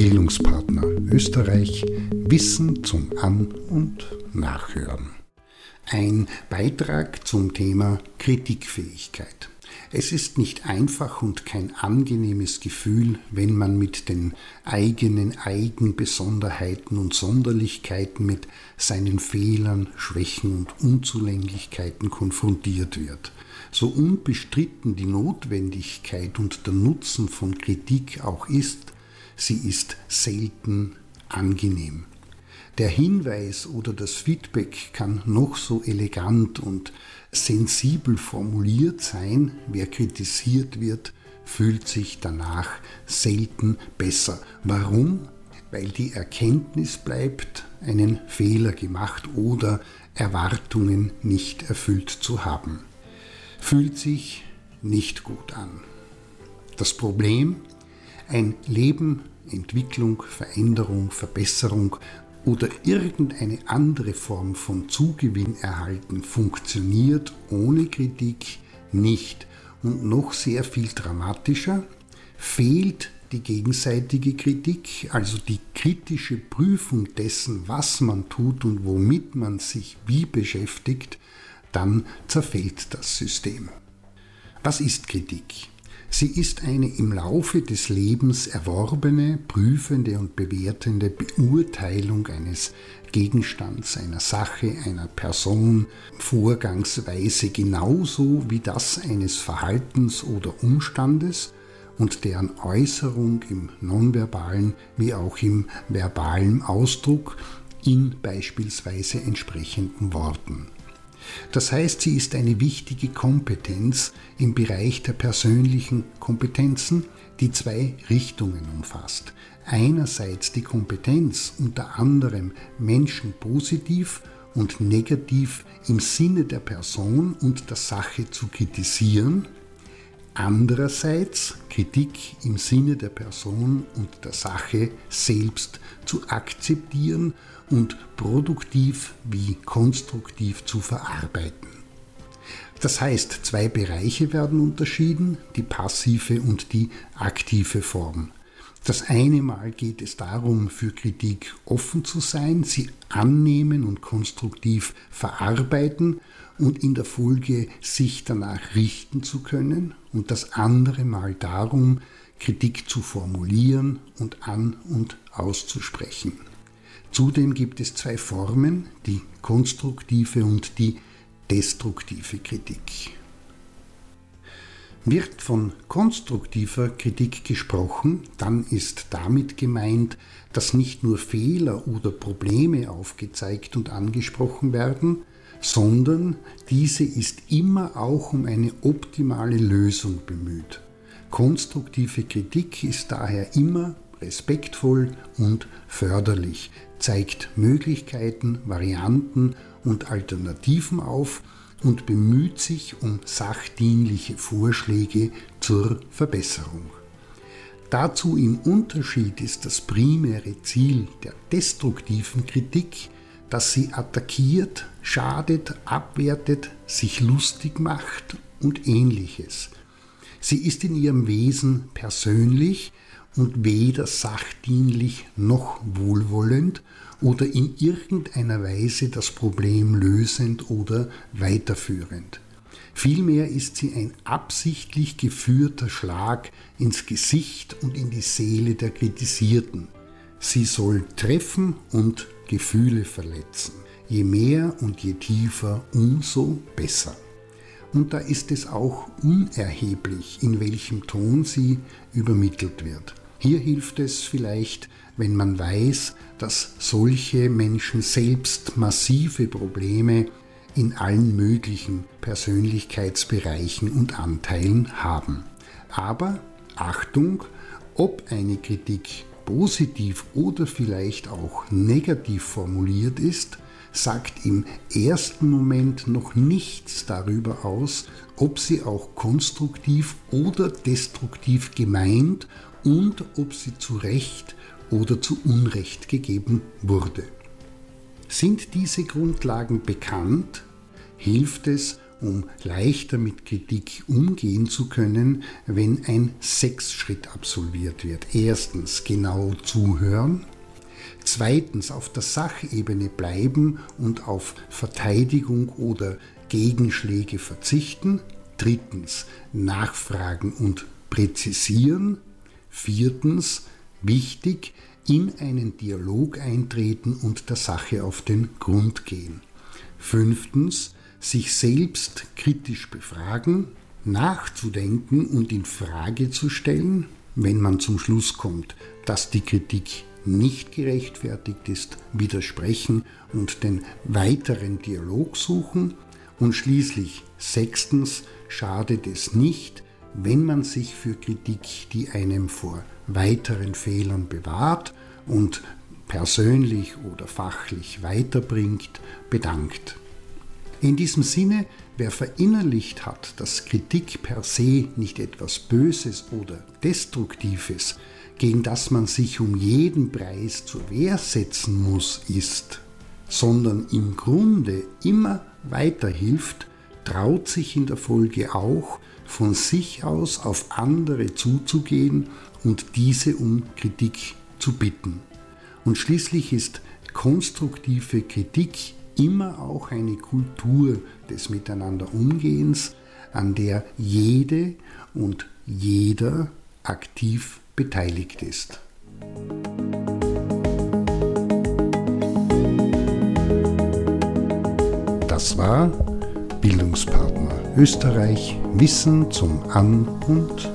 Bildungspartner Österreich Wissen zum An- und Nachhören. Ein Beitrag zum Thema Kritikfähigkeit. Es ist nicht einfach und kein angenehmes Gefühl, wenn man mit den eigenen Eigenbesonderheiten und Sonderlichkeiten, mit seinen Fehlern, Schwächen und Unzulänglichkeiten konfrontiert wird. So unbestritten die Notwendigkeit und der Nutzen von Kritik auch ist, sie ist selten angenehm. Der Hinweis oder das Feedback kann noch so elegant und sensibel formuliert sein, wer kritisiert wird, fühlt sich danach selten besser. Warum? Weil die Erkenntnis bleibt, einen Fehler gemacht oder Erwartungen nicht erfüllt zu haben. Fühlt sich nicht gut an. Das Problem? Ein Leben, Entwicklung, Veränderung, Verbesserung oder irgendeine andere Form von Zugewinn erhalten funktioniert ohne Kritik nicht. Und noch sehr viel dramatischer, fehlt die gegenseitige Kritik, also die kritische Prüfung dessen, was man tut und womit man sich wie beschäftigt, dann zerfällt das System. Was ist Kritik? Sie ist eine im Laufe des Lebens erworbene, prüfende und bewertende Beurteilung eines Gegenstands, einer Sache, einer Person, Vorgangsweise genauso wie das eines Verhaltens oder Umstandes und deren Äußerung im nonverbalen wie auch im verbalen Ausdruck in beispielsweise entsprechenden Worten. Das heißt, sie ist eine wichtige Kompetenz im Bereich der persönlichen Kompetenzen, die zwei Richtungen umfasst. Einerseits die Kompetenz, unter anderem Menschen positiv und negativ im Sinne der Person und der Sache zu kritisieren, andererseits Kritik im Sinne der Person und der Sache selbst zu akzeptieren und produktiv wie konstruktiv zu verarbeiten. Das heißt, zwei Bereiche werden unterschieden, die passive und die aktive Form. Das eine Mal geht es darum, für Kritik offen zu sein, sie annehmen und konstruktiv verarbeiten und in der Folge sich danach richten zu können. Und das andere Mal darum, Kritik zu formulieren und an und auszusprechen. Zudem gibt es zwei Formen, die konstruktive und die destruktive Kritik. Wird von konstruktiver Kritik gesprochen, dann ist damit gemeint, dass nicht nur Fehler oder Probleme aufgezeigt und angesprochen werden, sondern diese ist immer auch um eine optimale Lösung bemüht. Konstruktive Kritik ist daher immer respektvoll und förderlich, zeigt Möglichkeiten, Varianten und Alternativen auf und bemüht sich um sachdienliche Vorschläge zur Verbesserung. Dazu im Unterschied ist das primäre Ziel der destruktiven Kritik, dass sie attackiert, schadet, abwertet, sich lustig macht und ähnliches. Sie ist in ihrem Wesen persönlich, und weder sachdienlich noch wohlwollend oder in irgendeiner Weise das Problem lösend oder weiterführend. Vielmehr ist sie ein absichtlich geführter Schlag ins Gesicht und in die Seele der Kritisierten. Sie soll treffen und Gefühle verletzen. Je mehr und je tiefer, umso besser. Und da ist es auch unerheblich, in welchem Ton sie übermittelt wird. Hier hilft es vielleicht, wenn man weiß, dass solche Menschen selbst massive Probleme in allen möglichen Persönlichkeitsbereichen und Anteilen haben. Aber Achtung, ob eine Kritik positiv oder vielleicht auch negativ formuliert ist, sagt im ersten Moment noch nichts darüber aus, ob sie auch konstruktiv oder destruktiv gemeint und ob sie zu Recht oder zu Unrecht gegeben wurde. Sind diese Grundlagen bekannt, hilft es, um leichter mit Kritik umgehen zu können, wenn ein Sechsschritt absolviert wird. Erstens genau zuhören. Zweitens auf der Sachebene bleiben und auf Verteidigung oder Gegenschläge verzichten. Drittens nachfragen und präzisieren. Viertens wichtig, in einen Dialog eintreten und der Sache auf den Grund gehen. Fünftens, sich selbst kritisch befragen, nachzudenken und in Frage zu stellen, wenn man zum Schluss kommt, dass die Kritik nicht gerechtfertigt ist, widersprechen und den weiteren Dialog suchen. Und schließlich sechstens schadet es nicht, wenn man sich für Kritik, die einem vor weiteren Fehlern bewahrt und persönlich oder fachlich weiterbringt, bedankt. In diesem Sinne, wer verinnerlicht hat, dass Kritik per se nicht etwas Böses oder Destruktives, gegen das man sich um jeden Preis zur Wehr setzen muss, ist, sondern im Grunde immer weiterhilft, traut sich in der Folge auch, von sich aus auf andere zuzugehen und diese um Kritik zu bitten. Und schließlich ist konstruktive Kritik immer auch eine Kultur des Miteinanderumgehens, an der jede und jeder aktiv beteiligt ist. Das war Bildungspartner Österreich Wissen zum An- und